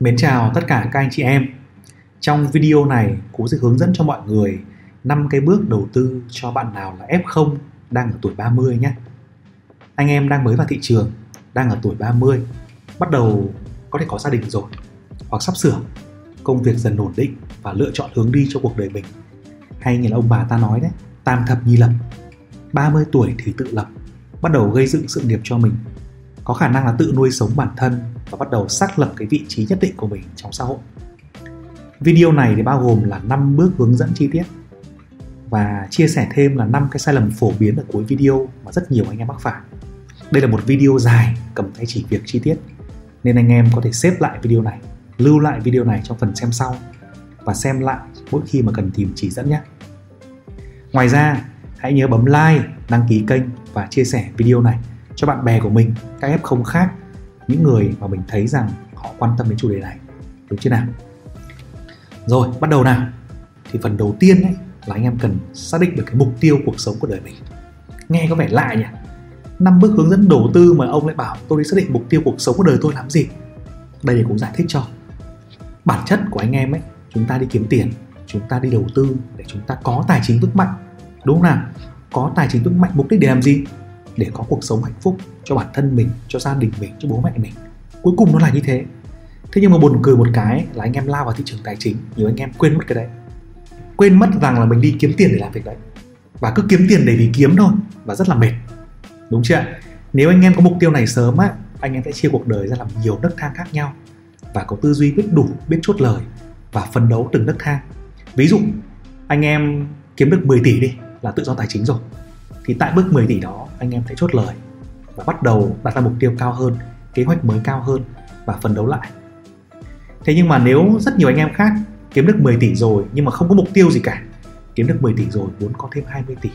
Mến chào tất cả các anh chị em. Trong video này, Cú sẽ hướng dẫn cho mọi người 5 cái bước đầu tư cho bạn nào là F0 đang ở tuổi 30 nhé. Anh em đang mới vào thị trường, đang ở tuổi 30, bắt đầu có thể có gia đình rồi hoặc sắp sửa, công việc dần ổn định và lựa chọn hướng đi cho cuộc đời mình. Hay như là ông bà ta nói đấy, tam thập nhi lập. 30 tuổi thì tự lập, bắt đầu gây dựng sự nghiệp cho mình. Có khả năng là tự nuôi sống bản thân và bắt đầu xác lập cái vị trí nhất định của mình trong xã hội. Video này thì bao gồm là 5 bước hướng dẫn chi tiết và chia sẻ thêm là 5 cái sai lầm phổ biến ở cuối video mà rất nhiều anh em mắc phải. Đây là một video dài cầm tay chỉ việc chi tiết nên anh em có thể xếp lại video này, lưu lại video này trong phần xem sau và xem lại mỗi khi mà cần tìm chỉ dẫn nhé. Ngoài ra, hãy nhớ bấm like, đăng ký kênh và chia sẻ video này cho bạn bè của mình, các F0 khác những người mà mình thấy rằng họ quan tâm đến chủ đề này. Đúng chưa nào? Rồi, bắt đầu nào. Thì phần đầu tiên ấy là anh em cần xác định được cái mục tiêu cuộc sống của đời mình. Nghe có vẻ lạ nhỉ? Năm bước hướng dẫn đầu tư mà ông lại bảo, tôi đi xác định mục tiêu cuộc sống của đời tôi làm gì? Đây để cũng giải thích cho. Bản chất của anh em ấy, chúng ta đi kiếm tiền, chúng ta đi đầu tư để chúng ta có tài chính vững mạnh. Đúng không nào? Có tài chính vững mạnh, mục đích để làm gì? Để có cuộc sống hạnh phúc cho bản thân mình, cho gia đình mình, cho bố mẹ mình. Cuối cùng nó là như thế. Thế nhưng mà buồn cười một cái là anh em lao vào thị trường tài chính, nhiều anh em quên mất cái đấy. Quên mất rằng là mình đi kiếm tiền để làm việc đấy. Và cứ kiếm tiền để vì kiếm thôi, và rất là mệt. Đúng chưa nếu anh em có mục tiêu này sớm á, anh em sẽ chia cuộc đời ra làm nhiều nấc thang khác nhau và có tư duy biết đủ, biết chốt lời và phấn đấu từng nấc thang. Ví dụ, anh em kiếm được 10 tỷ đi là tự do tài chính rồi thì tại bước 10 tỷ đó, anh em sẽ chốt lời và bắt đầu đặt ra mục tiêu cao hơn, kế hoạch mới cao hơn và phấn đấu lại. Thế nhưng mà nếu rất nhiều anh em khác kiếm được 10 tỷ rồi nhưng mà không có mục tiêu gì cả, kiếm được 10 tỷ rồi muốn có thêm 20 tỷ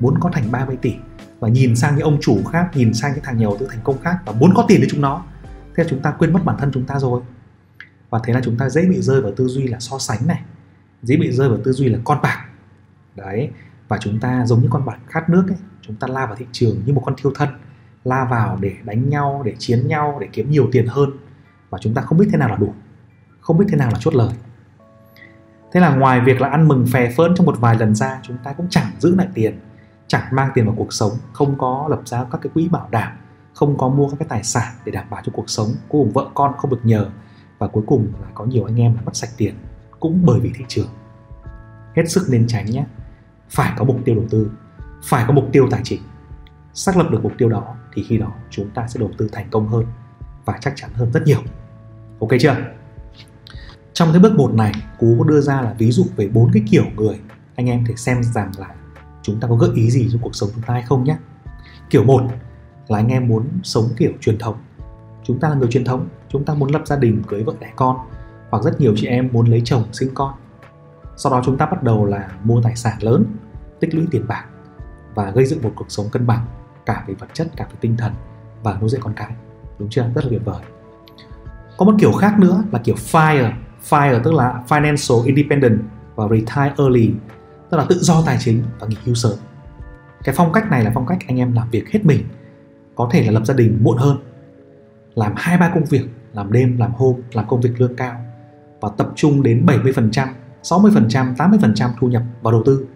muốn có thành 30 tỷ và nhìn sang những ông chủ khác, nhìn sang những thằng nhà đầu tư thành công khác và muốn có tiền với chúng nó, thế là chúng ta quên mất bản thân chúng ta rồi. Và thế là chúng ta dễ bị rơi vào tư duy là so sánh này, dễ bị rơi vào tư duy là con bạc. Đấy và chúng ta giống như con bạn khát nước ấy, chúng ta la vào thị trường như một con thiêu thân, la vào để đánh nhau, để chiến nhau, để kiếm nhiều tiền hơn. Và chúng ta không biết thế nào là đủ, không biết thế nào là chốt lời. Thế là ngoài việc là ăn mừng phè phơn trong một vài lần ra, chúng ta cũng chẳng giữ lại tiền, chẳng mang tiền vào cuộc sống, không có lập ra các cái quỹ bảo đảm, không có mua các cái tài sản để đảm bảo cho cuộc sống cuối cùng vợ con không được nhờ. Và cuối cùng là có nhiều anh em mất sạch tiền, cũng bởi vì thị trường. Hết sức nên tránh nhé phải có mục tiêu đầu tư, phải có mục tiêu tài chính. Xác lập được mục tiêu đó thì khi đó chúng ta sẽ đầu tư thành công hơn và chắc chắn hơn rất nhiều. Ok chưa? Trong cái bước một này, cú có đưa ra là ví dụ về bốn cái kiểu người anh em thể xem rằng là chúng ta có gợi ý gì cho cuộc sống chúng ta hay không nhé? Kiểu một là anh em muốn sống kiểu truyền thống. Chúng ta là người truyền thống, chúng ta muốn lập gia đình, cưới vợ đẻ con, hoặc rất nhiều chị em muốn lấy chồng, sinh con sau đó chúng ta bắt đầu là mua tài sản lớn tích lũy tiền bạc và gây dựng một cuộc sống cân bằng cả về vật chất cả về tinh thần và nuôi dạy con cái. Đúng chưa? Rất là tuyệt vời. Có một kiểu khác nữa là kiểu FIRE. FIRE tức là Financial Independent và Retire Early tức là tự do tài chính và nghỉ hưu sớm. Cái phong cách này là phong cách anh em làm việc hết mình có thể là lập gia đình muộn hơn làm hai ba công việc làm đêm làm hôm làm công việc lương cao và tập trung đến 70%, 60%, 80% thu nhập vào đầu tư.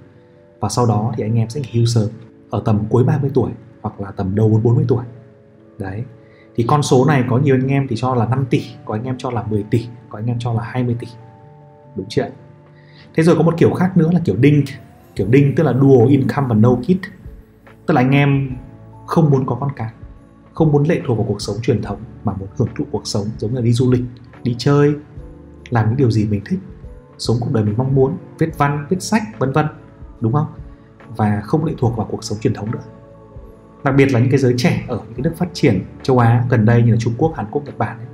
Và sau đó thì anh em sẽ hưu sớm ở tầm cuối 30 tuổi hoặc là tầm đầu 40 tuổi. Đấy. Thì con số này có nhiều anh em thì cho là 5 tỷ có anh em cho là 10 tỷ có anh em cho là 20 tỷ. Đúng chưa thế rồi có một kiểu khác nữa là kiểu đinh kiểu đinh tức là dual income và no kid tức là anh em không muốn có con cái không muốn lệ thuộc vào cuộc sống truyền thống mà muốn hưởng thụ cuộc sống giống như là đi du lịch đi chơi làm những điều gì mình thích sống cuộc đời mình mong muốn viết văn viết sách vân vân đúng không? Và không lệ thuộc vào cuộc sống truyền thống nữa. Đặc biệt là những cái giới trẻ ở những cái nước phát triển châu Á gần đây như là Trung Quốc, Hàn Quốc, Nhật Bản ấy,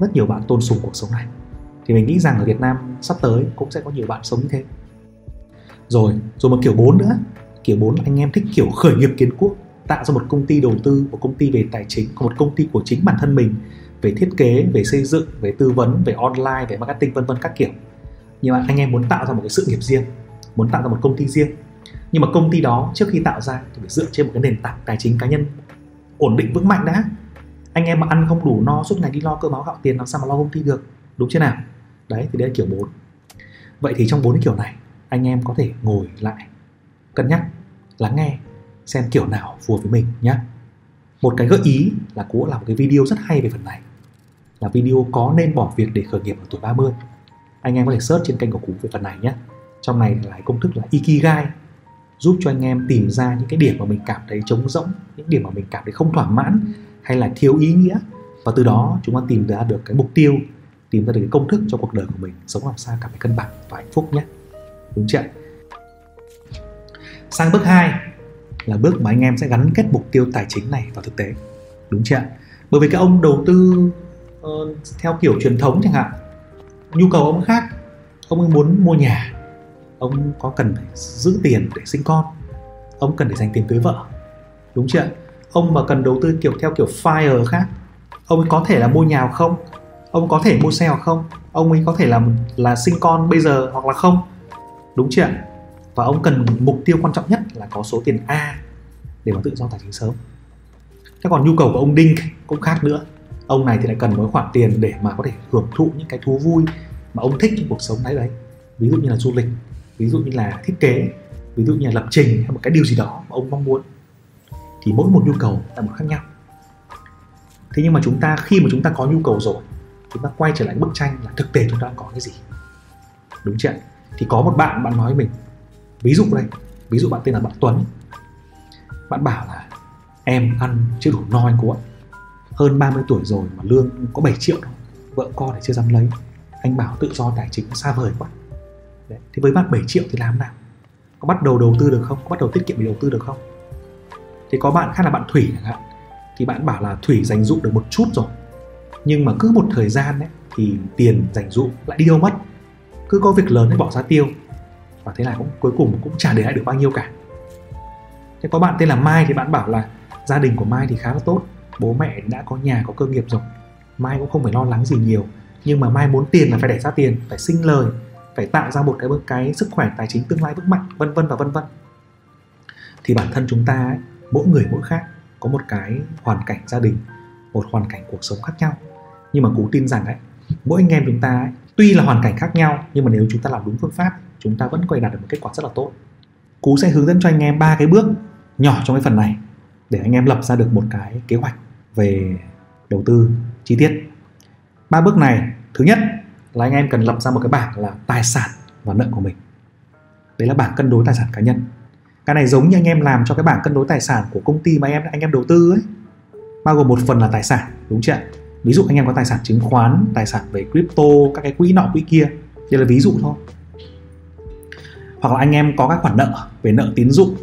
rất nhiều bạn tôn sùng cuộc sống này. Thì mình nghĩ rằng ở Việt Nam sắp tới cũng sẽ có nhiều bạn sống như thế. Rồi rồi một kiểu 4 nữa. Kiểu 4 anh em thích kiểu khởi nghiệp kiến quốc tạo ra một công ty đầu tư một công ty về tài chính một công ty của chính bản thân mình về thiết kế về xây dựng về tư vấn về online về marketing vân vân các kiểu nhưng mà anh em muốn tạo ra một cái sự nghiệp riêng, muốn tạo ra một công ty riêng. Nhưng mà công ty đó trước khi tạo ra thì phải dựa trên một cái nền tảng tài chính cá nhân ổn định vững mạnh đã. Anh em mà ăn không đủ no suốt ngày đi lo cơm áo gạo tiền làm sao mà lo công ty được, đúng chưa nào? Đấy, thì đây là kiểu 4 vậy thì trong bốn kiểu này, anh em có thể ngồi lại, cân nhắc, lắng nghe, xem kiểu nào phù hợp với mình nhé một cái gợi ý là cũng làm một cái video rất hay về phần này. Là video có nên bỏ việc để khởi nghiệp ở tuổi 30 anh em có thể search trên kênh của cú về phần này nhé. Trong này là công thức là Ikigai giúp cho anh em tìm ra những cái điểm mà mình cảm thấy trống rỗng những điểm mà mình cảm thấy không thỏa mãn hay là thiếu ý nghĩa. Và từ đó chúng ta tìm ra được cái mục tiêu tìm ra được cái công thức cho cuộc đời của mình sống làm sao cảm thấy cân bằng và hạnh phúc nhé. Đúng chưa sang bước 2 là bước mà anh em sẽ gắn kết mục tiêu tài chính này vào thực tế. Đúng chưa bởi vì các ông đầu tư uh, theo kiểu truyền thống chẳng hạn nhu cầu ông khác, ông ấy muốn mua nhà, ông có cần phải giữ tiền để sinh con, ông cần để dành tiền cưới vợ. Đúng chưa ông mà cần đầu tư kiểu theo kiểu fire khác, ông ấy có thể là mua nhà hoặc không? Ông có thể mua xe hoặc không? Ông ấy có thể là là sinh con bây giờ hoặc là không? Đúng chưa và ông cần mục tiêu quan trọng nhất là có số tiền A để có tự do tài chính sớm. Thế còn nhu cầu của ông Đinh cũng khác nữa ông này thì lại cần một khoản tiền để mà có thể hưởng thụ những cái thú vui mà ông thích trong cuộc sống đấy đấy. Ví dụ như là du lịch, ví dụ như là thiết kế, ví dụ như là lập trình hay một cái điều gì đó mà ông mong muốn. Thì mỗi một nhu cầu là một khác nhau. Thế nhưng mà chúng ta, khi mà chúng ta có nhu cầu rồi, chúng ta quay trở lại bức tranh là thực tế chúng ta có cái gì? Đúng chưa thì có một bạn bạn nói với mình. Ví dụ đây, ví dụ bạn tên là bạn Tuấn. Bạn bảo là, em ăn chưa đủ no anh cô ạ hơn 30 tuổi rồi mà lương có 7 triệu thôi. Vợ con thì chưa dám lấy. Anh bảo tự do tài chính xa vời quá. Đấy. thế với bạn 7 triệu thì làm nào? Có bắt đầu đầu tư được không? Có bắt đầu tiết kiệm để đầu tư được không? Thì có bạn khác là bạn thủy chẳng hạn. Thì bạn bảo là thủy dành dụ được một chút rồi. Nhưng mà cứ một thời gian ấy, thì tiền dành dụ lại đi đâu mất? Cứ có việc lớn ấy bỏ ra tiêu. Và thế là cũng cuối cùng cũng chả để lại được bao nhiêu cả. Thế có bạn tên là mai thì bạn bảo là gia đình của mai thì khá là tốt bố mẹ đã có nhà có cơ nghiệp rồi. Mai cũng không phải lo lắng gì nhiều. Nhưng mà mai muốn tiền là phải đẻ ra tiền phải sinh lời phải tạo ra một cái cái sức khỏe tài chính tương lai vững mạnh vân vân và vân vân. Thì bản thân chúng ta ấy, mỗi người mỗi khác có một cái hoàn cảnh gia đình một hoàn cảnh cuộc sống khác nhau. Nhưng mà cú tin rằng đấy mỗi anh em chúng ta ấy, tuy là hoàn cảnh khác nhau nhưng mà nếu chúng ta làm đúng phương pháp chúng ta vẫn có thể đạt được một kết quả rất là tốt. Cú sẽ hướng dẫn cho anh em ba cái bước nhỏ trong cái phần này để anh em lập ra được một cái kế hoạch về đầu tư chi tiết. Ba bước này, thứ nhất là anh em cần lập ra một cái bảng là tài sản và nợ của mình. Đấy là bảng cân đối tài sản cá nhân. Cái này giống như anh em làm cho cái bảng cân đối tài sản của công ty mà em, anh em đầu tư ấy. Bao gồm một phần là tài sản, đúng chưa ví dụ anh em có tài sản chứng khoán, tài sản về crypto, các cái quỹ nọ, quỹ kia. Đây là ví dụ thôi. Hoặc là anh em có các khoản nợ về nợ tín dụng,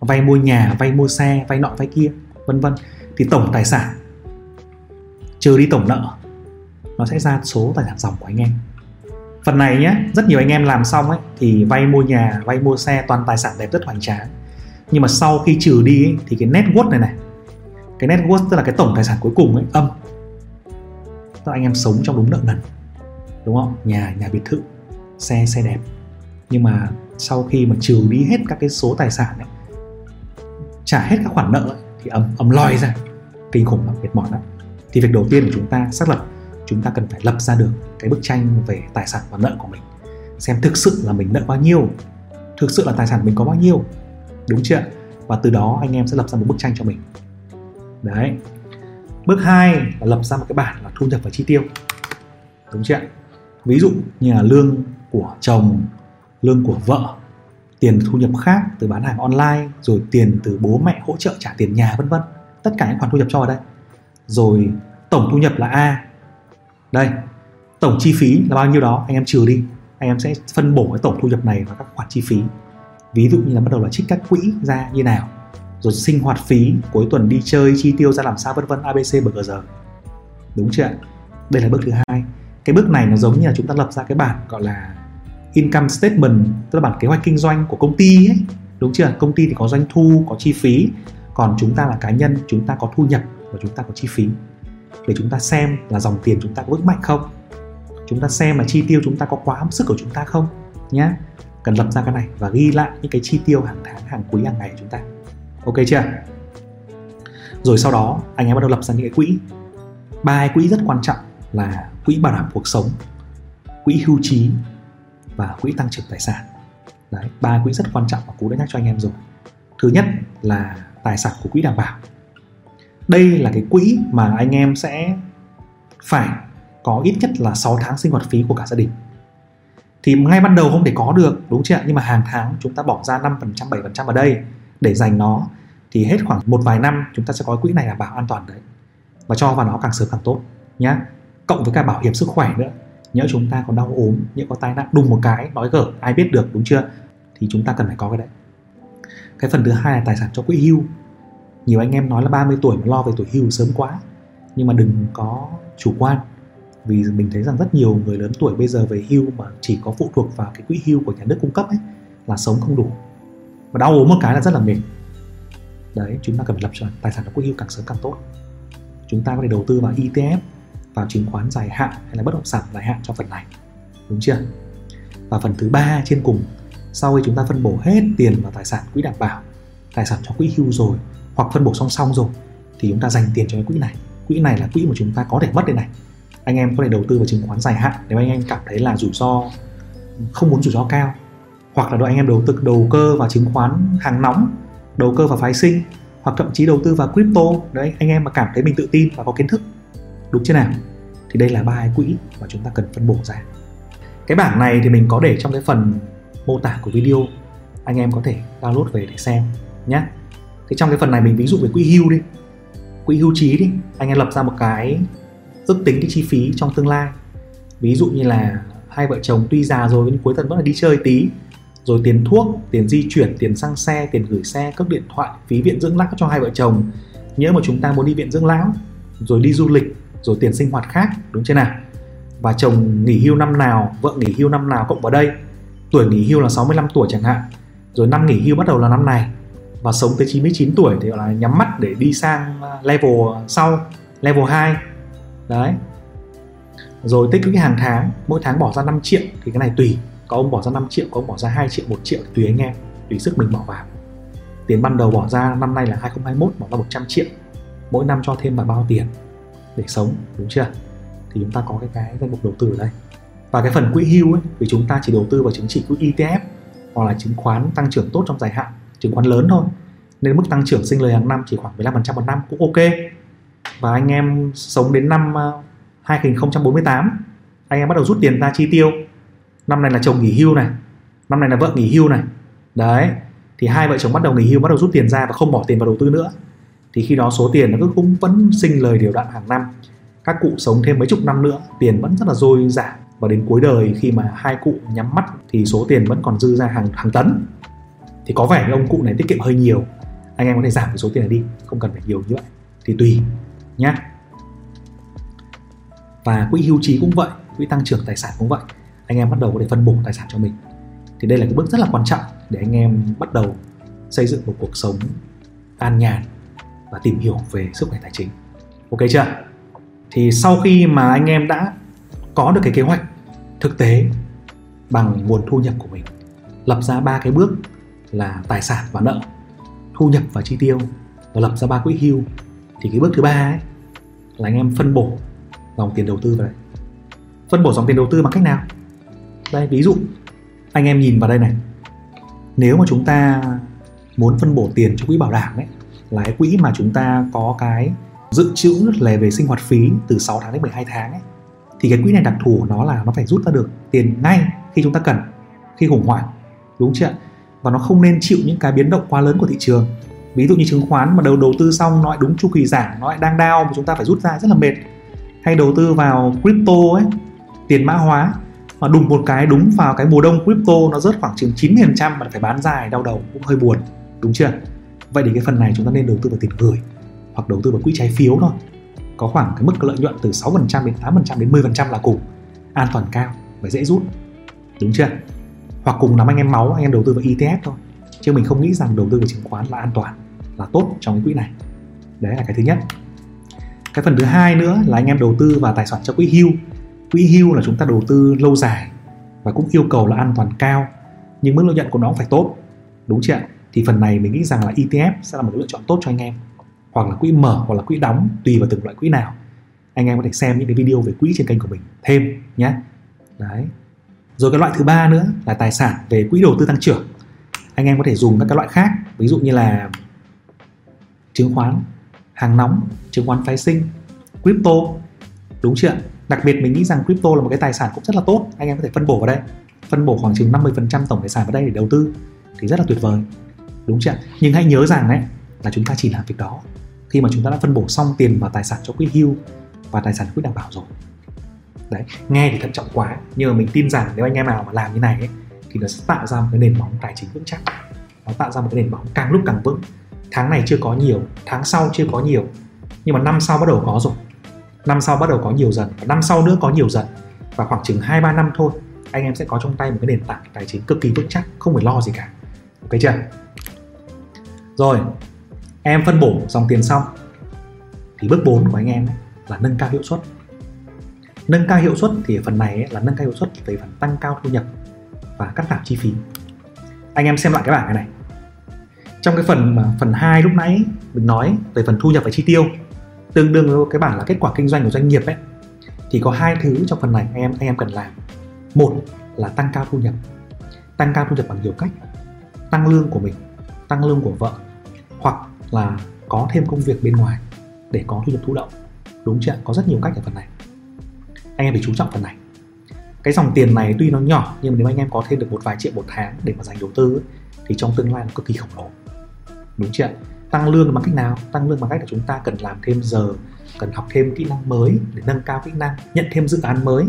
vay mua nhà, vay mua xe, vay nọ, vay kia, vân vân thì tổng tài sản trừ đi tổng nợ nó sẽ ra số tài sản dòng của anh em. Phần này nhé rất nhiều anh em làm xong ấy thì vay mua nhà vay mua xe toàn tài sản đẹp rất hoành tráng. Nhưng mà sau khi trừ đi ấy, thì cái net worth này này cái net worth tức là cái tổng tài sản cuối cùng ấy âm. Tức là anh em sống trong đúng nợ nần đúng không? Nhà nhà biệt thự xe xe đẹp. Nhưng mà sau khi mà trừ đi hết các cái số tài sản ấy trả hết các khoản nợ ấy, thì âm âm lòi ra, kinh khủng lắm, mệt mỏi lắm. Thì việc đầu tiên của chúng ta, xác lập, chúng ta cần phải lập ra được cái bức tranh về tài sản và nợ của mình. Xem thực sự là mình nợ bao nhiêu, thực sự là tài sản mình có bao nhiêu. Đúng chưa? Và từ đó anh em sẽ lập ra một bức tranh cho mình. Đấy. Bước 2 là lập ra một cái bảng là thu nhập và chi tiêu. Đúng chưa ví dụ như là lương của chồng, lương của vợ tiền thu nhập khác từ bán hàng online, rồi tiền từ bố mẹ hỗ trợ trả tiền nhà, vân vân. Tất cả những khoản thu nhập cho ở đây. Rồi tổng thu nhập là a. Đây, tổng chi phí là bao nhiêu đó? Anh em trừ đi. Anh em sẽ phân bổ cái tổng thu nhập này vào các khoản chi phí. Ví dụ như là bắt đầu là trích các quỹ ra như nào, rồi sinh hoạt phí, cuối tuần đi chơi, chi tiêu, ra làm sao, vân vân abc bgr đúng chưa đây là bước thứ hai. Cái bước này nó giống như là chúng ta lập ra cái bản gọi là income statement, tức là bản kế hoạch kinh doanh của công ty ấy. Đúng chưa? Công ty thì có doanh thu, có chi phí. Còn chúng ta là cá nhân, chúng ta có thu nhập và chúng ta có chi phí. Để chúng ta xem là dòng tiền chúng ta có vững mạnh không? Chúng ta xem là chi tiêu chúng ta có quá sức của chúng ta không? Nhé cần lập ra cái này và ghi lại những cái chi tiêu hàng tháng, hàng quý, hàng ngày của chúng ta. Ok chưa? Rồi sau đó, anh em bắt đầu lập ra những cái quỹ. Ba quỹ rất quan trọng là quỹ bảo đảm cuộc sống, quỹ hưu trí và quỹ tăng trưởng tài sản. Đấy, ba quỹ rất quan trọng mà cú đã nhắc cho anh em rồi. Thứ nhất là tài sản của quỹ đảm bảo. Đây là cái quỹ mà anh em sẽ phải có ít nhất là 6 tháng sinh hoạt phí của cả gia đình. Thì ngay ban đầu không thể có được, đúng chưa nhưng mà hàng tháng chúng ta bỏ ra 5% 7% vào đây để dành nó, thì hết khoảng một vài năm chúng ta sẽ có quỹ này đảm bảo an toàn đấy. Và cho vào nó càng sớm càng tốt nhá. Cộng với cả bảo hiểm sức khỏe nữa nhớ chúng ta có đau ốm, nhớ có tai nạn, đùng một cái, nói gở, ai biết được, đúng chưa? Thì chúng ta cần phải có cái đấy. Cái phần thứ hai là tài sản cho quỹ hưu. Nhiều anh em nói là 30 tuổi mà lo về tuổi hưu sớm quá, nhưng mà đừng có chủ quan, vì mình thấy rằng rất nhiều người lớn tuổi bây giờ về hưu mà chỉ có phụ thuộc vào cái quỹ hưu của nhà nước cung cấp ấy, là sống không đủ. Và đau ốm một cái là rất là mệt. Đấy, chúng ta cần phải lập cho tài sản cho quỹ hưu càng sớm càng tốt. Chúng ta có thể đầu tư vào ETF vào chứng khoán dài hạn hay là bất động sản dài hạn cho phần này. Đúng chưa? Và phần thứ ba trên cùng, sau khi chúng ta phân bổ hết tiền vào tài sản quỹ đảm bảo, tài sản cho quỹ hưu rồi hoặc phân bổ song song rồi, thì chúng ta dành tiền cho cái quỹ này. Quỹ này là quỹ mà chúng ta có thể mất đây này. Anh em có thể đầu tư vào chứng khoán dài hạn nếu anh em cảm thấy là rủi ro, không muốn rủi ro cao. Hoặc là đội anh em đầu tư, đầu cơ vào chứng khoán hàng nóng, đầu cơ vào phái sinh, hoặc thậm chí đầu tư vào crypto. Đấy, anh em mà cảm thấy mình tự tin và có kiến thức đúng chưa nào? Thì đây là ba quỹ mà chúng ta cần phân bổ ra. Cái bảng này thì mình có để trong cái phần mô tả của video. Anh em có thể download về để xem nhé thì trong cái phần này mình ví dụ về quỹ hưu đi. Quỹ hưu trí đi. Anh em lập ra một cái ước tính cái chi phí trong tương lai. Ví dụ như là hai vợ chồng tuy già rồi nhưng cuối tuần vẫn là đi chơi tí. Rồi tiền thuốc, tiền di chuyển, tiền xăng xe, tiền gửi xe, cước điện thoại, phí viện dưỡng lão cho hai vợ chồng. Nhớ mà chúng ta muốn đi viện dưỡng lão, rồi đi du lịch rồi tiền sinh hoạt khác, đúng chưa nào? Và chồng nghỉ hưu năm nào, vợ nghỉ hưu năm nào cộng vào đây. Tuổi nghỉ hưu là 65 tuổi chẳng hạn. Rồi năm nghỉ hưu bắt đầu là năm này. Và sống tới 99 tuổi thì gọi là nhắm mắt để đi sang à, level à, sau, level 2 đấy. Rồi tích lũy hàng tháng, mỗi tháng bỏ ra 5 triệu thì cái này tùy. Có ông bỏ ra 5 triệu, có ông bỏ ra 2 triệu 1 triệu, tùy anh em, tùy sức mình bỏ vào. Tiền ban đầu bỏ ra năm nay là 2021 bỏ ra 100 triệu. Mỗi năm cho thêm vào bao tiền? Để sống, đúng chưa? Thì chúng ta có cái cái danh mục đầu tư ở đây. Và cái phần quỹ hưu ấy vì chúng ta chỉ đầu tư vào chứng chỉ quỹ ETF hoặc là chứng khoán tăng trưởng tốt trong dài hạn, chứng khoán lớn thôi. Nên mức tăng trưởng sinh lời hàng năm chỉ khoảng 15% một năm cũng ok. Và anh em sống đến năm ờ, 2048 anh em bắt đầu rút tiền ra chi tiêu. Năm này là chồng nghỉ hưu này, năm này là vợ nghỉ hưu này. Đấy, thì hai vợ chồng bắt đầu nghỉ hưu, bắt đầu rút tiền ra và không bỏ tiền vào đầu tư nữa thì khi đó số tiền nó cứ cũng vẫn sinh lời đều đặn hàng năm. Các cụ sống thêm mấy chục năm nữa, tiền vẫn rất là dôi dả và đến cuối đời khi mà hai cụ nhắm mắt thì số tiền vẫn còn dư ra hàng hàng tấn. Thì có vẻ như ông cụ này tiết kiệm hơi nhiều. Anh em có thể giảm cái số tiền này đi, không cần phải nhiều như vậy. Thì tùy nhé và quỹ hưu trí cũng vậy, quỹ tăng trưởng tài sản cũng vậy. Anh em bắt đầu có thể phân bổ tài sản cho mình. Thì đây là cái bước rất là quan trọng để anh em bắt đầu xây dựng một cuộc sống an nhàn và tìm hiểu về sức khỏe tài chính. Ok chưa? Thì sau khi mà anh em đã có được cái kế hoạch thực tế bằng nguồn thu nhập của mình, lập ra ba cái bước là tài sản và nợ, thu nhập và chi tiêu, và lập ra ba quỹ hưu, thì cái bước thứ ba ấy là anh em phân bổ dòng tiền đầu tư vào đây. Phân bổ dòng tiền đầu tư bằng cách nào? Đây, ví dụ, anh em nhìn vào đây này. Nếu mà chúng ta muốn phân bổ tiền cho quỹ bảo đảm ấy lái quỹ mà chúng ta có cái dự trữ là về sinh hoạt phí từ 6 tháng đến 12 tháng ấy, thì cái quỹ này đặc thù của nó là nó phải rút ra được tiền ngay khi chúng ta cần, khi khủng hoảng, đúng chưa và nó không nên chịu những cái biến động quá lớn của thị trường. Ví dụ như chứng khoán mà đầu đầu tư xong nó lại đúng chu kỳ giảm, nó lại đang đau mà chúng ta phải rút ra rất là mệt. Hay đầu tư vào crypto ấy, tiền mã hóa, mà đùng một cái đúng vào cái mùa đông crypto nó rớt khoảng chừng 9% mà phải bán dài, đau đầu cũng hơi buồn, đúng chưa vậy thì cái phần này chúng ta nên đầu tư vào tiền gửi hoặc đầu tư vào quỹ trái phiếu thôi. Có khoảng cái mức lợi nhuận từ 6% đến 8% đến 10% là cùng. An toàn cao và dễ rút. Đúng chưa? Hoặc cùng nắm anh em máu, anh em đầu tư vào ETF thôi. Chứ mình không nghĩ rằng đầu tư vào chứng khoán là an toàn, là tốt trong cái quỹ này. Đấy là cái thứ nhất. Cái phần thứ hai nữa là anh em đầu tư vào tài sản cho quỹ hưu. Quỹ hưu là chúng ta đầu tư lâu dài và cũng yêu cầu là an toàn cao, nhưng mức lợi nhuận của nó cũng phải tốt. Đúng chưa thì phần này mình nghĩ rằng là ETF sẽ là một lựa chọn tốt cho anh em. Hoặc là quỹ mở, hoặc là quỹ đóng, tùy vào từng loại quỹ nào. Anh em có thể xem những cái video về quỹ trên kênh của mình thêm nhé. Đấy. Rồi cái loại thứ ba nữa là tài sản về quỹ đầu tư tăng trưởng. Anh em có thể dùng các cái loại khác, ví dụ như là chứng khoán hàng nóng, chứng khoán phái sinh, crypto, đúng chưa đặc biệt mình nghĩ rằng crypto là một cái tài sản cũng rất là tốt. Anh em có thể phân bổ vào đây. Phân bổ khoảng chừng 50% tổng tài sản vào đây để đầu tư. Thì rất là tuyệt vời đúng chưa nhưng hãy nhớ rằng đấy là chúng ta chỉ làm việc đó. Khi mà chúng ta đã phân bổ xong tiền và tài sản cho quỹ hưu và tài sản quỹ đảm bảo rồi. Đấy nghe thì thận trọng quá. Nhưng mà mình tin rằng nếu anh em nào mà làm như này ấy, thì nó sẽ tạo ra một cái nền móng tài chính vững chắc. Nó tạo ra một cái nền móng càng lúc càng vững. Tháng này chưa có nhiều tháng sau chưa có nhiều. Nhưng mà năm sau bắt đầu có rồi. Năm sau bắt đầu có nhiều dần và năm sau nữa có nhiều dần. Và khoảng chừng 2 3 năm thôi anh em sẽ có trong tay một cái nền tảng tài chính cực kỳ vững chắc không phải lo gì cả. Ok chưa rồi, em phân bổ dòng tiền xong. Thì bước 4 của anh em là nâng cao hiệu suất. Nâng cao hiệu suất thì phần này là nâng cao hiệu suất về phần tăng cao thu nhập và cắt giảm chi phí. Anh em xem lại cái bảng này này. Trong cái phần mà phần 2 lúc nãy mình nói về phần thu nhập và chi tiêu, tương đương với cái bảng là kết quả kinh doanh của doanh nghiệp ấy, thì có hai thứ trong phần này anh em anh em cần làm. Một là tăng cao thu nhập. Tăng cao thu nhập bằng nhiều cách. Tăng lương của mình tăng lương của vợ, hoặc là có thêm công việc bên ngoài để có thu nhập thụ động. Đúng chưa có rất nhiều cách ở phần này. Anh em phải chú trọng phần này. Cái dòng tiền này tuy nó nhỏ, nhưng mà nếu anh em có thêm được một vài triệu một tháng để mà dành đầu tư thì trong tương lai nó cực kỳ khổng lồ. Đúng chưa tăng lương bằng cách nào? Tăng lương bằng cách là chúng ta cần làm thêm giờ, cần học thêm kỹ năng mới để nâng cao kỹ năng, nhận thêm dự án mới,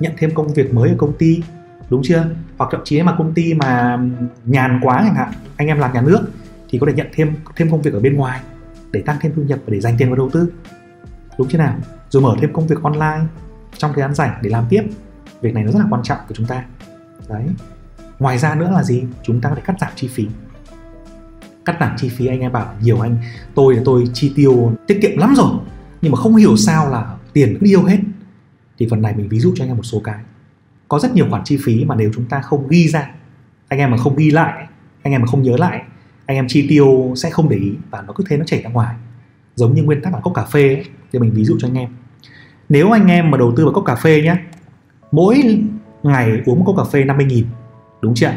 nhận thêm công việc mới ở công ty đúng chưa? Hoặc thậm chí mà công ty mà nhàn quá chẳng hạn, anh em làm nhà nước thì có thể nhận thêm thêm công việc ở bên ngoài để tăng thêm thu nhập và để dành tiền vào đầu tư. Đúng chưa nào? Rồi mở thêm công việc online trong thời gian rảnh để làm tiếp. Việc này nó rất là quan trọng của chúng ta. Đấy. Ngoài ra nữa là gì? Chúng ta có thể cắt giảm chi phí. Cắt giảm chi phí, anh em bảo nhiều anh, tôi là tôi chi tiêu tiết kiệm lắm rồi, nhưng mà không hiểu sao là tiền cứ điêu hết. Thì phần này mình ví dụ cho anh em một số cái có rất nhiều khoản chi phí mà nếu chúng ta không ghi ra anh em mà không ghi lại anh em mà không nhớ lại anh em chi tiêu sẽ không để ý và nó cứ thế nó chảy ra ngoài. Giống như nguyên tắc là cốc cà phê ấy, thì mình ví dụ cho anh em. Nếu anh em mà đầu tư vào cốc cà phê nhé mỗi ngày uống một cốc cà phê 50 nghìn đúng chưa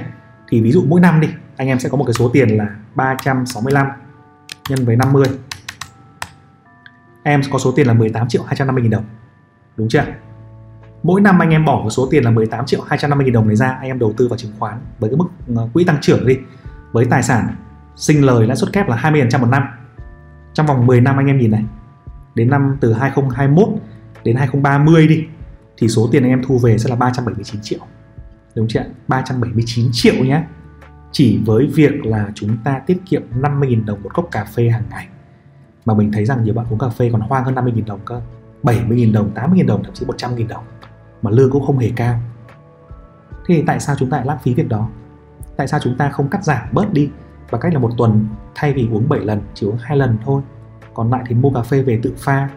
thì ví dụ mỗi năm đi anh em sẽ có một cái số tiền là 365 nhân với 50 em có số tiền là 18 triệu 250 nghìn đồng đúng chưa mỗi năm anh em bỏ một số tiền là 18 triệu 250 nghìn đồng này ra anh em đầu tư vào chứng khoán với cái mức ờ, quỹ tăng trưởng đi. Với tài sản sinh lời lãi suất kép là 20% một năm. Trong vòng 10 năm anh em nhìn này đến năm từ 2021 đến 2030 đi thì số tiền anh em thu về sẽ là 379 triệu. Đúng chưa 379 triệu nhé. Chỉ với việc là chúng ta tiết kiệm 50.000 đồng một cốc cà phê hàng ngày. Mà mình thấy rằng nhiều bạn uống cà phê còn hoang hơn 50.000 đồng cơ. 70.000 đồng, 80.000 đồng, thậm chí 100.000 đồng mà lương cũng không hề cao. Thế thì tại sao chúng ta lại lãng phí việc đó? Tại sao chúng ta không cắt giảm bớt đi bằng cách là một tuần thay vì uống 7 lần, chỉ uống hai lần thôi? Còn lại thì mua cà phê về tự pha,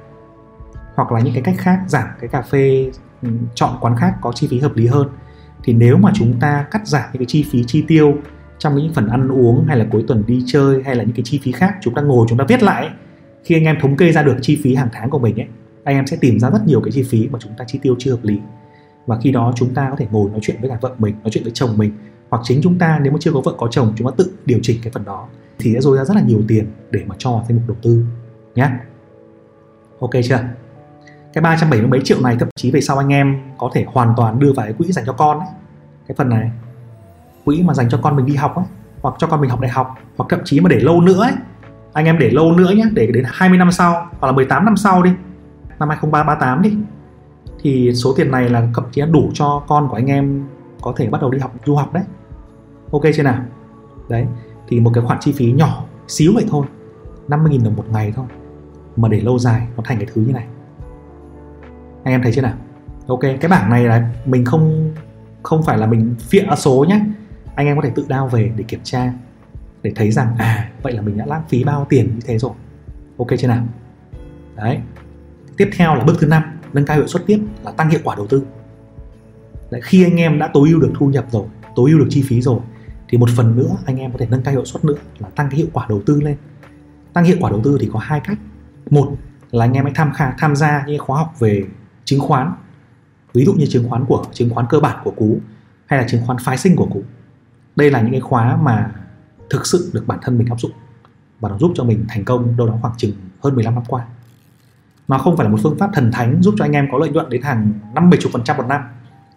hoặc là những cái cách khác, giảm cái cà phê ừ, chọn quán khác có chi phí hợp lý hơn. Thì nếu mà chúng ta cắt giảm những cái chi phí chi tiêu trong những phần ăn uống hay là cuối tuần đi chơi hay là những cái chi phí khác, chúng ta ngồi chúng ta viết lại, khi anh em thống kê ra được chi phí hàng tháng của mình ấy anh em sẽ tìm ra rất nhiều cái chi phí mà chúng ta chi tiêu chưa hợp lý. Và khi đó chúng ta có thể ngồi nói chuyện với cả vợ mình, nói chuyện với chồng mình, hoặc chính chúng ta nếu mà chưa có vợ có chồng, chúng ta tự điều chỉnh cái phần đó thì sẽ dôi ra rất là nhiều tiền để mà cho thêm một đầu tư nhé ok chưa? Cái 370 mấy triệu này, thậm chí về sau anh em có thể hoàn toàn đưa vào cái quỹ dành cho con ấy. cái phần này, quỹ mà dành cho con mình đi học ấy, hoặc cho con mình học đại học, hoặc thậm chí mà để lâu nữa ấy. Anh em để lâu nữa nhé để đến 20 năm sau, hoặc là 18 năm sau đi năm 2038 đi. Thì số tiền này là thậm chí đủ cho con của anh em có thể bắt đầu đi học, du học đấy. Ok chưa nào? Đấy, thì một cái khoản chi phí nhỏ xíu vậy thôi. 50.000 đồng một ngày thôi. Mà để lâu dài, nó thành cái thứ như này. Anh em thấy chưa nào? Ok, cái bảng này là mình không không phải là mình phịa số nhé anh em có thể tự đao về để kiểm tra, để thấy rằng à vậy là mình đã lãng phí bao tiền như thế rồi. Ok chưa nào? Đấy tiếp theo là bước thứ năm nâng cao hiệu suất tiếp là tăng hiệu quả đầu tư. Đấy, khi anh em đã tối ưu được thu nhập rồi tối ưu được chi phí rồi thì một phần nữa anh em có thể nâng cao hiệu suất nữa là tăng cái hiệu quả đầu tư lên. Tăng hiệu quả đầu tư thì có hai cách. Một là anh em hãy tham khảo tham gia những khóa học về chứng khoán ví dụ như chứng khoán của chứng khoán cơ bản của cú hay là chứng khoán phái sinh của cú. Đây là những cái khóa mà thực sự được bản thân mình áp dụng và nó giúp cho mình thành công đâu đó khoảng chừng hơn 15 năm qua nó không phải là một phương pháp thần thánh giúp cho anh em có lợi nhuận đến hàng 5 70 phần trăm một năm.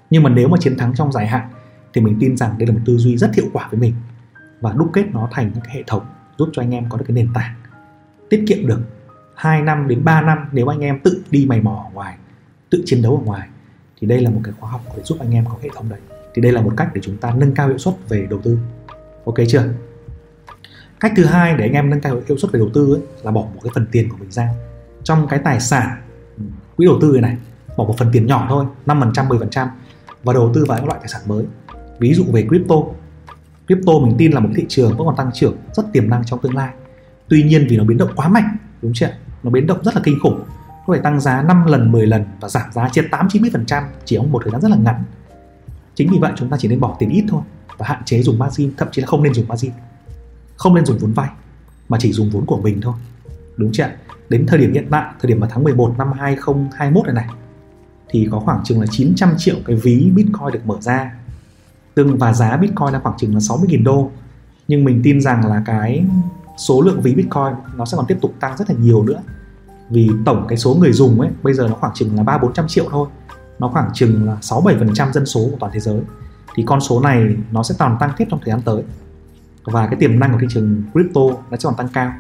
Nhưng mà nếu mà chiến thắng trong dài hạn thì mình tin rằng đây là một tư duy rất hiệu quả với mình và đúc kết nó thành những cái hệ thống giúp cho anh em có được cái nền tảng tiết kiệm được 2 năm đến 3 năm nếu anh em tự đi mày mò ở ngoài tự chiến đấu ở ngoài. Thì đây là một cái khóa học để giúp anh em có hệ thống đấy. Thì đây là một cách để chúng ta nâng cao hiệu suất về đầu tư. Ok chưa? Cách thứ hai để anh em nâng cao hiệu suất về đầu tư ấy, là bỏ một cái phần tiền của mình ra trong cái tài sản quỹ đầu tư này, này bỏ một phần tiền nhỏ thôi 5% 10% và đầu tư vào những loại tài sản mới. Ví dụ về crypto. Crypto mình tin là một thị trường vẫn còn tăng trưởng rất tiềm năng trong tương lai. Tuy nhiên vì nó biến động quá mạnh đúng chưa nó biến động rất là kinh khủng có thể tăng giá 5 lần 10 lần và giảm giá trên 8 90% chỉ trong một thời gian rất là ngắn. Chính vì vậy chúng ta chỉ nên bỏ tiền ít thôi và hạn chế dùng margin thậm chí là không nên dùng margin. Không nên dùng vốn vay mà chỉ dùng vốn của mình thôi đúng chưa đến thời điểm hiện tại, thời điểm vào tháng 11 năm 2021 này này, thì có khoảng chừng là 900 triệu cái ví Bitcoin được mở ra. Tương và giá Bitcoin là khoảng chừng là 60.000 đô. Nhưng mình tin rằng là cái số lượng ví Bitcoin nó sẽ còn tiếp tục tăng rất là nhiều nữa. Vì tổng cái số người dùng ấy, bây giờ nó khoảng chừng là ba bốn trăm triệu thôi. Nó khoảng chừng là sáu bảy phần trăm dân số của toàn thế giới. Thì con số này nó sẽ còn tăng tiếp trong thời gian tới. Và cái tiềm năng của thị trường crypto nó sẽ còn tăng cao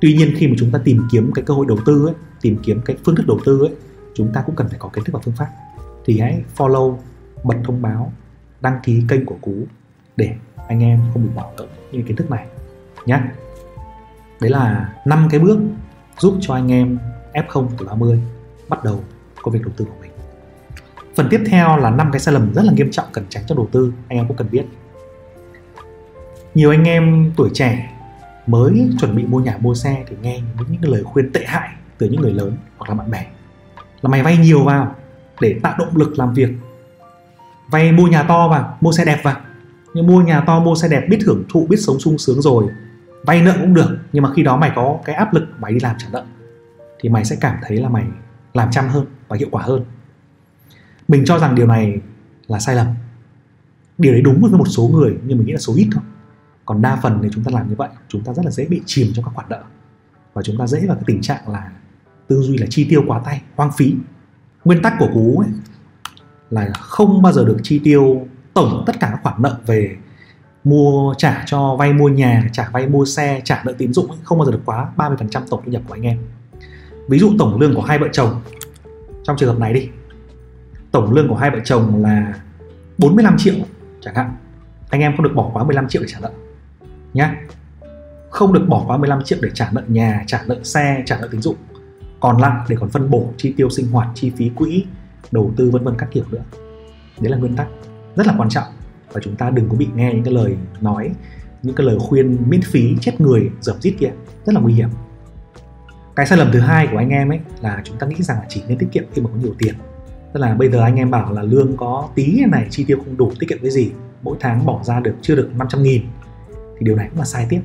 tuy nhiên khi mà chúng ta tìm kiếm cái cơ hội đầu tư ấy, tìm kiếm cái phương thức đầu tư ấy, chúng ta cũng cần phải có kiến thức và phương pháp. Thì hãy follow bật thông báo đăng ký kênh của cú để anh em không bị bỏ lỡ những kiến thức này nhé đấy là năm cái bước giúp cho anh em F0 từ 30 bắt đầu công việc đầu tư của mình. Phần tiếp theo là năm cái sai lầm rất là nghiêm trọng cần tránh trong đầu tư anh em cũng cần biết. Nhiều anh em tuổi trẻ mới chuẩn bị mua nhà, mua xe thì nghe những cái lời khuyên tệ hại từ những người lớn hoặc là bạn bè. Là mày vay nhiều vào để tạo động lực làm việc. Vay mua nhà to vào, mua xe đẹp vào. Nhưng mua nhà to, mua xe đẹp, biết hưởng thụ, biết sống sung sướng rồi, vay nợ cũng được. Nhưng mà khi đó mày có cái áp lực, mày đi làm trả nợ, thì mày sẽ cảm thấy là mày làm chăm hơn và hiệu quả hơn. Mình cho rằng điều này là sai lầm. Điều đấy đúng với một số người, nhưng mình nghĩ là số ít thôi còn đa phần thì chúng ta làm như vậy chúng ta rất là dễ bị chìm trong các khoản nợ. Và chúng ta dễ vào cái tình trạng là tư duy là chi tiêu quá tay hoang phí. Nguyên tắc của cú ấy là không bao giờ được chi tiêu tổng tất cả các khoản nợ về mua trả cho vay mua nhà trả vay mua xe trả nợ tín dụng ấy, không bao giờ được quá 30% tổng thu nhập của anh em. Ví dụ tổng lương của hai vợ chồng trong trường hợp này đi tổng lương của hai vợ chồng là 45 triệu chẳng hạn anh em không được bỏ quá 15 triệu để trả nợ nhé không được bỏ qua 15 triệu để trả nợ nhà, trả nợ xe, trả nợ tín dụng. Còn lại để còn phân bổ chi tiêu sinh hoạt, chi phí quỹ, đầu tư vân vân các kiểu nữa. Đấy là nguyên tắc rất là quan trọng. Và chúng ta đừng có bị nghe những cái lời nói, những cái lời khuyên miễn phí, chết người dởm rít kia. Rất là nguy hiểm. Cái sai lầm thứ hai của anh em ấy là chúng ta nghĩ rằng là chỉ nên tiết kiệm khi mà có nhiều tiền. Tức là bây giờ anh em bảo là lương có tí này, chi tiêu không đủ, tiết kiệm cái gì, mỗi tháng bỏ ra được chưa được 500 nghìn thì điều này cũng là sai tiếp.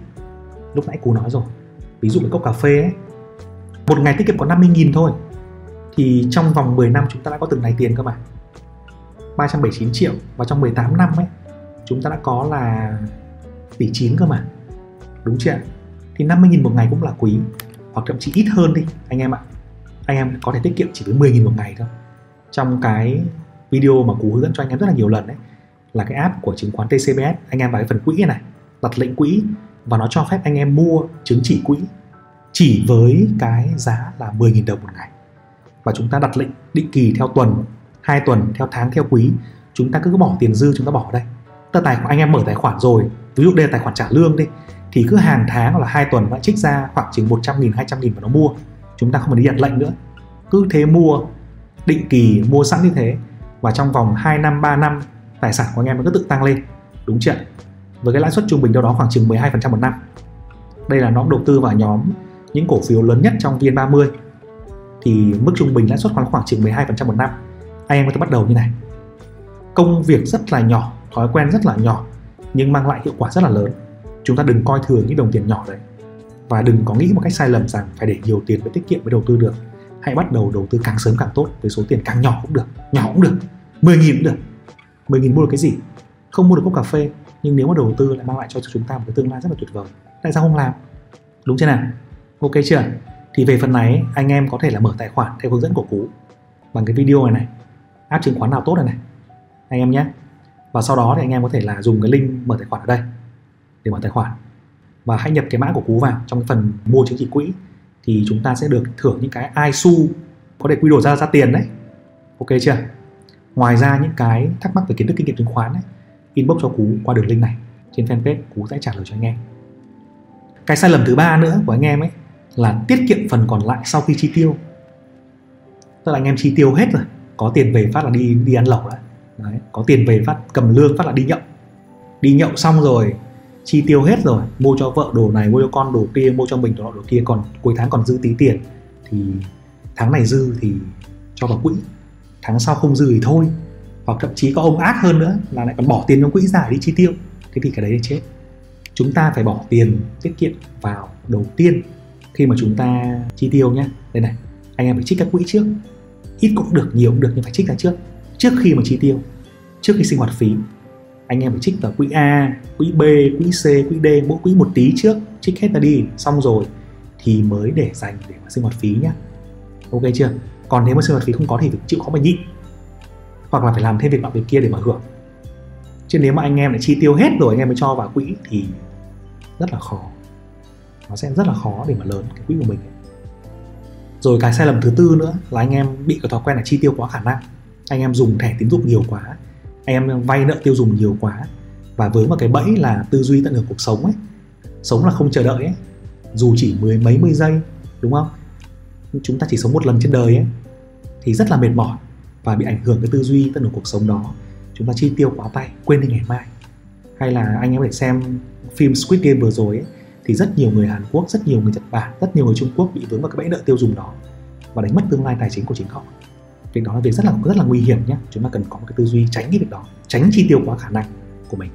Lúc nãy cô nói rồi. Ví dụ một cốc cà phê ấy, một ngày tiết kiệm có 50.000 thôi, thì trong vòng 10 năm chúng ta đã có từng này tiền cơ mà. 379 triệu và trong 18 năm ấy, chúng ta đã có là tỷ 9 cơ mà. Đúng chưa thì 50.000 một ngày cũng là quý, hoặc thậm chí ít hơn đi, anh em ạ. Anh em có thể tiết kiệm chỉ với 10.000 một ngày thôi. Trong cái video mà cú hướng dẫn cho anh em rất là nhiều lần đấy là cái app của chứng khoán TCBS anh em vào cái phần quỹ này đặt lệnh quỹ và nó cho phép anh em mua chứng chỉ quỹ chỉ với cái giá là 10.000 đồng một ngày. Và chúng ta đặt lệnh định kỳ theo tuần, hai tuần theo tháng theo quý. Chúng ta cứ bỏ tiền dư, chúng ta bỏ ở đây. Ta tài khoản anh em mở tài khoản rồi. Ví dụ đây là tài khoản trả lương đi. Thì cứ hàng tháng hoặc là hai tuần nó trích ra khoảng chừng 100 nghìn 200 nghìn và nó mua. Chúng ta không phải đi đặt lệnh nữa. Cứ thế mua, định kỳ mua sẵn như thế. Và trong vòng 2 năm 3 năm, tài sản của anh em nó cứ tự tăng lên. Đúng chưa với cái lãi suất trung bình đâu đó khoảng chừng 12% một năm. Đây là nó đầu tư vào nhóm những cổ phiếu lớn nhất trong VN30 thì mức trung bình lãi suất khoảng khoảng chừng 12% một năm. Anh em có thể bắt đầu như này. Công việc rất là nhỏ, thói quen rất là nhỏ, nhưng mang lại hiệu quả rất là lớn. Chúng ta đừng coi thường những đồng tiền nhỏ đấy. Và đừng có nghĩ một cách sai lầm rằng phải để nhiều tiền mới tiết kiệm mới đầu tư được. Hãy bắt đầu đầu tư càng sớm càng tốt, với số tiền càng nhỏ cũng được, nhỏ cũng được 10.000 cũng được. 10.000 mua được cái gì? Không mua được cốc cà phê nhưng nếu mà đầu tư lại mang lại cho chúng ta một cái tương lai rất là tuyệt vời. Tại sao không làm? Đúng chưa nào? Ok chưa? Thì về phần này anh em có thể là mở tài khoản theo hướng dẫn của cú bằng cái video này này app chứng khoán nào tốt này này anh em nhé. Và sau đó thì anh em có thể là dùng cái link mở tài khoản ở đây để mở tài khoản. Và hãy nhập cái mã của cú vào trong cái phần mua chứng chỉ quỹ thì chúng ta sẽ được thưởng những cái ISU có thể quy đổi ra ra tiền đấy. Ok chưa? Ngoài ra những cái thắc mắc về kiến thức kinh nghiệm chứng khoán ấy, inbox cho cú qua đường link này. Trên fanpage, cú sẽ trả lời cho anh em. Cái sai lầm thứ ba nữa của anh em ấy là tiết kiệm phần còn lại sau khi chi tiêu. Tức là anh em chi tiêu hết rồi, có tiền về phát là đi đi ăn lẩu đấy. đấy, có tiền về phát, cầm lương phát là đi nhậu. Đi nhậu xong rồi, chi tiêu hết rồi, mua cho vợ đồ này, mua cho con đồ kia, mua cho mình đồ nọ, đồ kia, còn cuối tháng còn dư tí tiền, thì tháng này dư thì cho vào quỹ. Tháng sau không dư thì thôi hoặc thậm chí có ông ác hơn nữa là lại còn bỏ tiền trong quỹ giải đi chi tiêu. Thế thì cái đấy là chết. Chúng ta phải bỏ tiền tiết kiệm vào đầu tiên khi mà chúng ta chi tiêu nhé đây này anh em phải trích các quỹ trước. Ít cũng được nhiều cũng được nhưng phải trích ra trước. Trước khi mà chi tiêu trước khi sinh hoạt phí anh em phải trích vào quỹ A, quỹ B, quỹ C, quỹ D mỗi quỹ một tí trước. Trích hết ra đi xong rồi thì mới để dành để mà sinh hoạt phí nhá. Ok chưa? Còn nếu mà sinh hoạt phí không có thì phải chịu khó mà nhịn hoặc là phải làm thêm việc bạn việc kia để mà hưởng. Chứ nếu mà anh em lại chi tiêu hết rồi, anh em mới cho vào quỹ thì rất là khó. Nó sẽ rất là khó để mà lớn cái quỹ của mình. Rồi cái sai lầm thứ tư nữa là anh em bị cái thói quen là chi tiêu quá khả năng. Anh em dùng thẻ tín dụng nhiều quá, anh em vay nợ tiêu dùng nhiều quá. Và với một cái bẫy là tư duy tận hưởng cuộc sống ấy, sống là không chờ đợi ấy. Dù chỉ mười mấy mươi giây, đúng không? Chúng ta chỉ sống một lần trên đời ấy, thì rất là mệt mỏi và bị ảnh hưởng cái tư duy tận hưởng cuộc sống đó chúng ta chi tiêu quá tay quên đi ngày mai hay là anh em phải xem phim Squid Game vừa rồi ấy, thì rất nhiều người Hàn Quốc, rất nhiều người Nhật Bản, rất nhiều người Trung Quốc bị vướng vào cái bẫy nợ tiêu dùng đó và đánh mất tương lai tài chính của chính họ. Việc đó là việc rất là rất là nguy hiểm nhé. Chúng ta cần có một cái tư duy tránh cái việc đó, tránh chi tiêu quá khả năng của mình.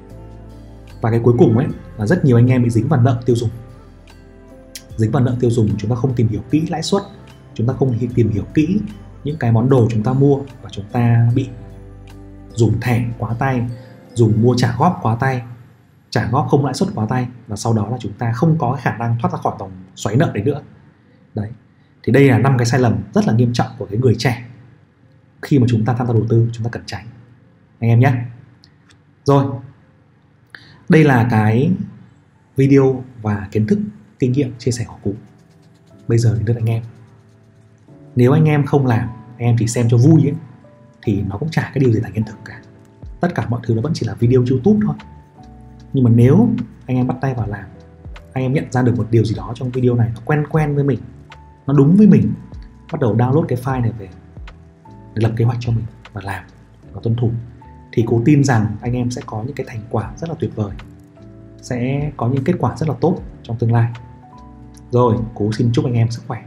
Và cái cuối cùng ấy là rất nhiều anh em bị dính vào nợ tiêu dùng. Dính vào nợ tiêu dùng chúng ta không tìm hiểu kỹ lãi suất, chúng ta không tìm hiểu kỹ những cái món đồ chúng ta mua và chúng ta bị dùng thẻ quá tay, dùng mua trả góp quá tay, trả góp không lãi suất quá tay và sau đó là chúng ta không có khả năng thoát ra khỏi vòng xoáy nợ đấy nữa. Đấy. Thì đây là năm cái sai lầm rất là nghiêm trọng của cái người trẻ. Khi mà chúng ta tham gia đầu tư, chúng ta cần tránh. Anh em nhé. Rồi. Đây là cái video và kiến thức, kinh nghiệm chia sẻ của cụ. Bây giờ đến lượt anh em nếu anh em không làm anh em chỉ xem cho vui ấy thì nó cũng chả cái điều gì thành hiện thực cả. Tất cả mọi thứ nó vẫn chỉ là video youtube thôi. Nhưng mà nếu anh em bắt tay vào làm anh em nhận ra được một điều gì đó trong video này nó quen quen với mình nó đúng với mình bắt đầu download cái file này về để lập kế hoạch cho mình và làm và tuân thủ thì cố tin rằng anh em sẽ có những cái thành quả rất là tuyệt vời sẽ có những kết quả rất là tốt trong tương lai. Rồi cố xin chúc anh em sức khỏe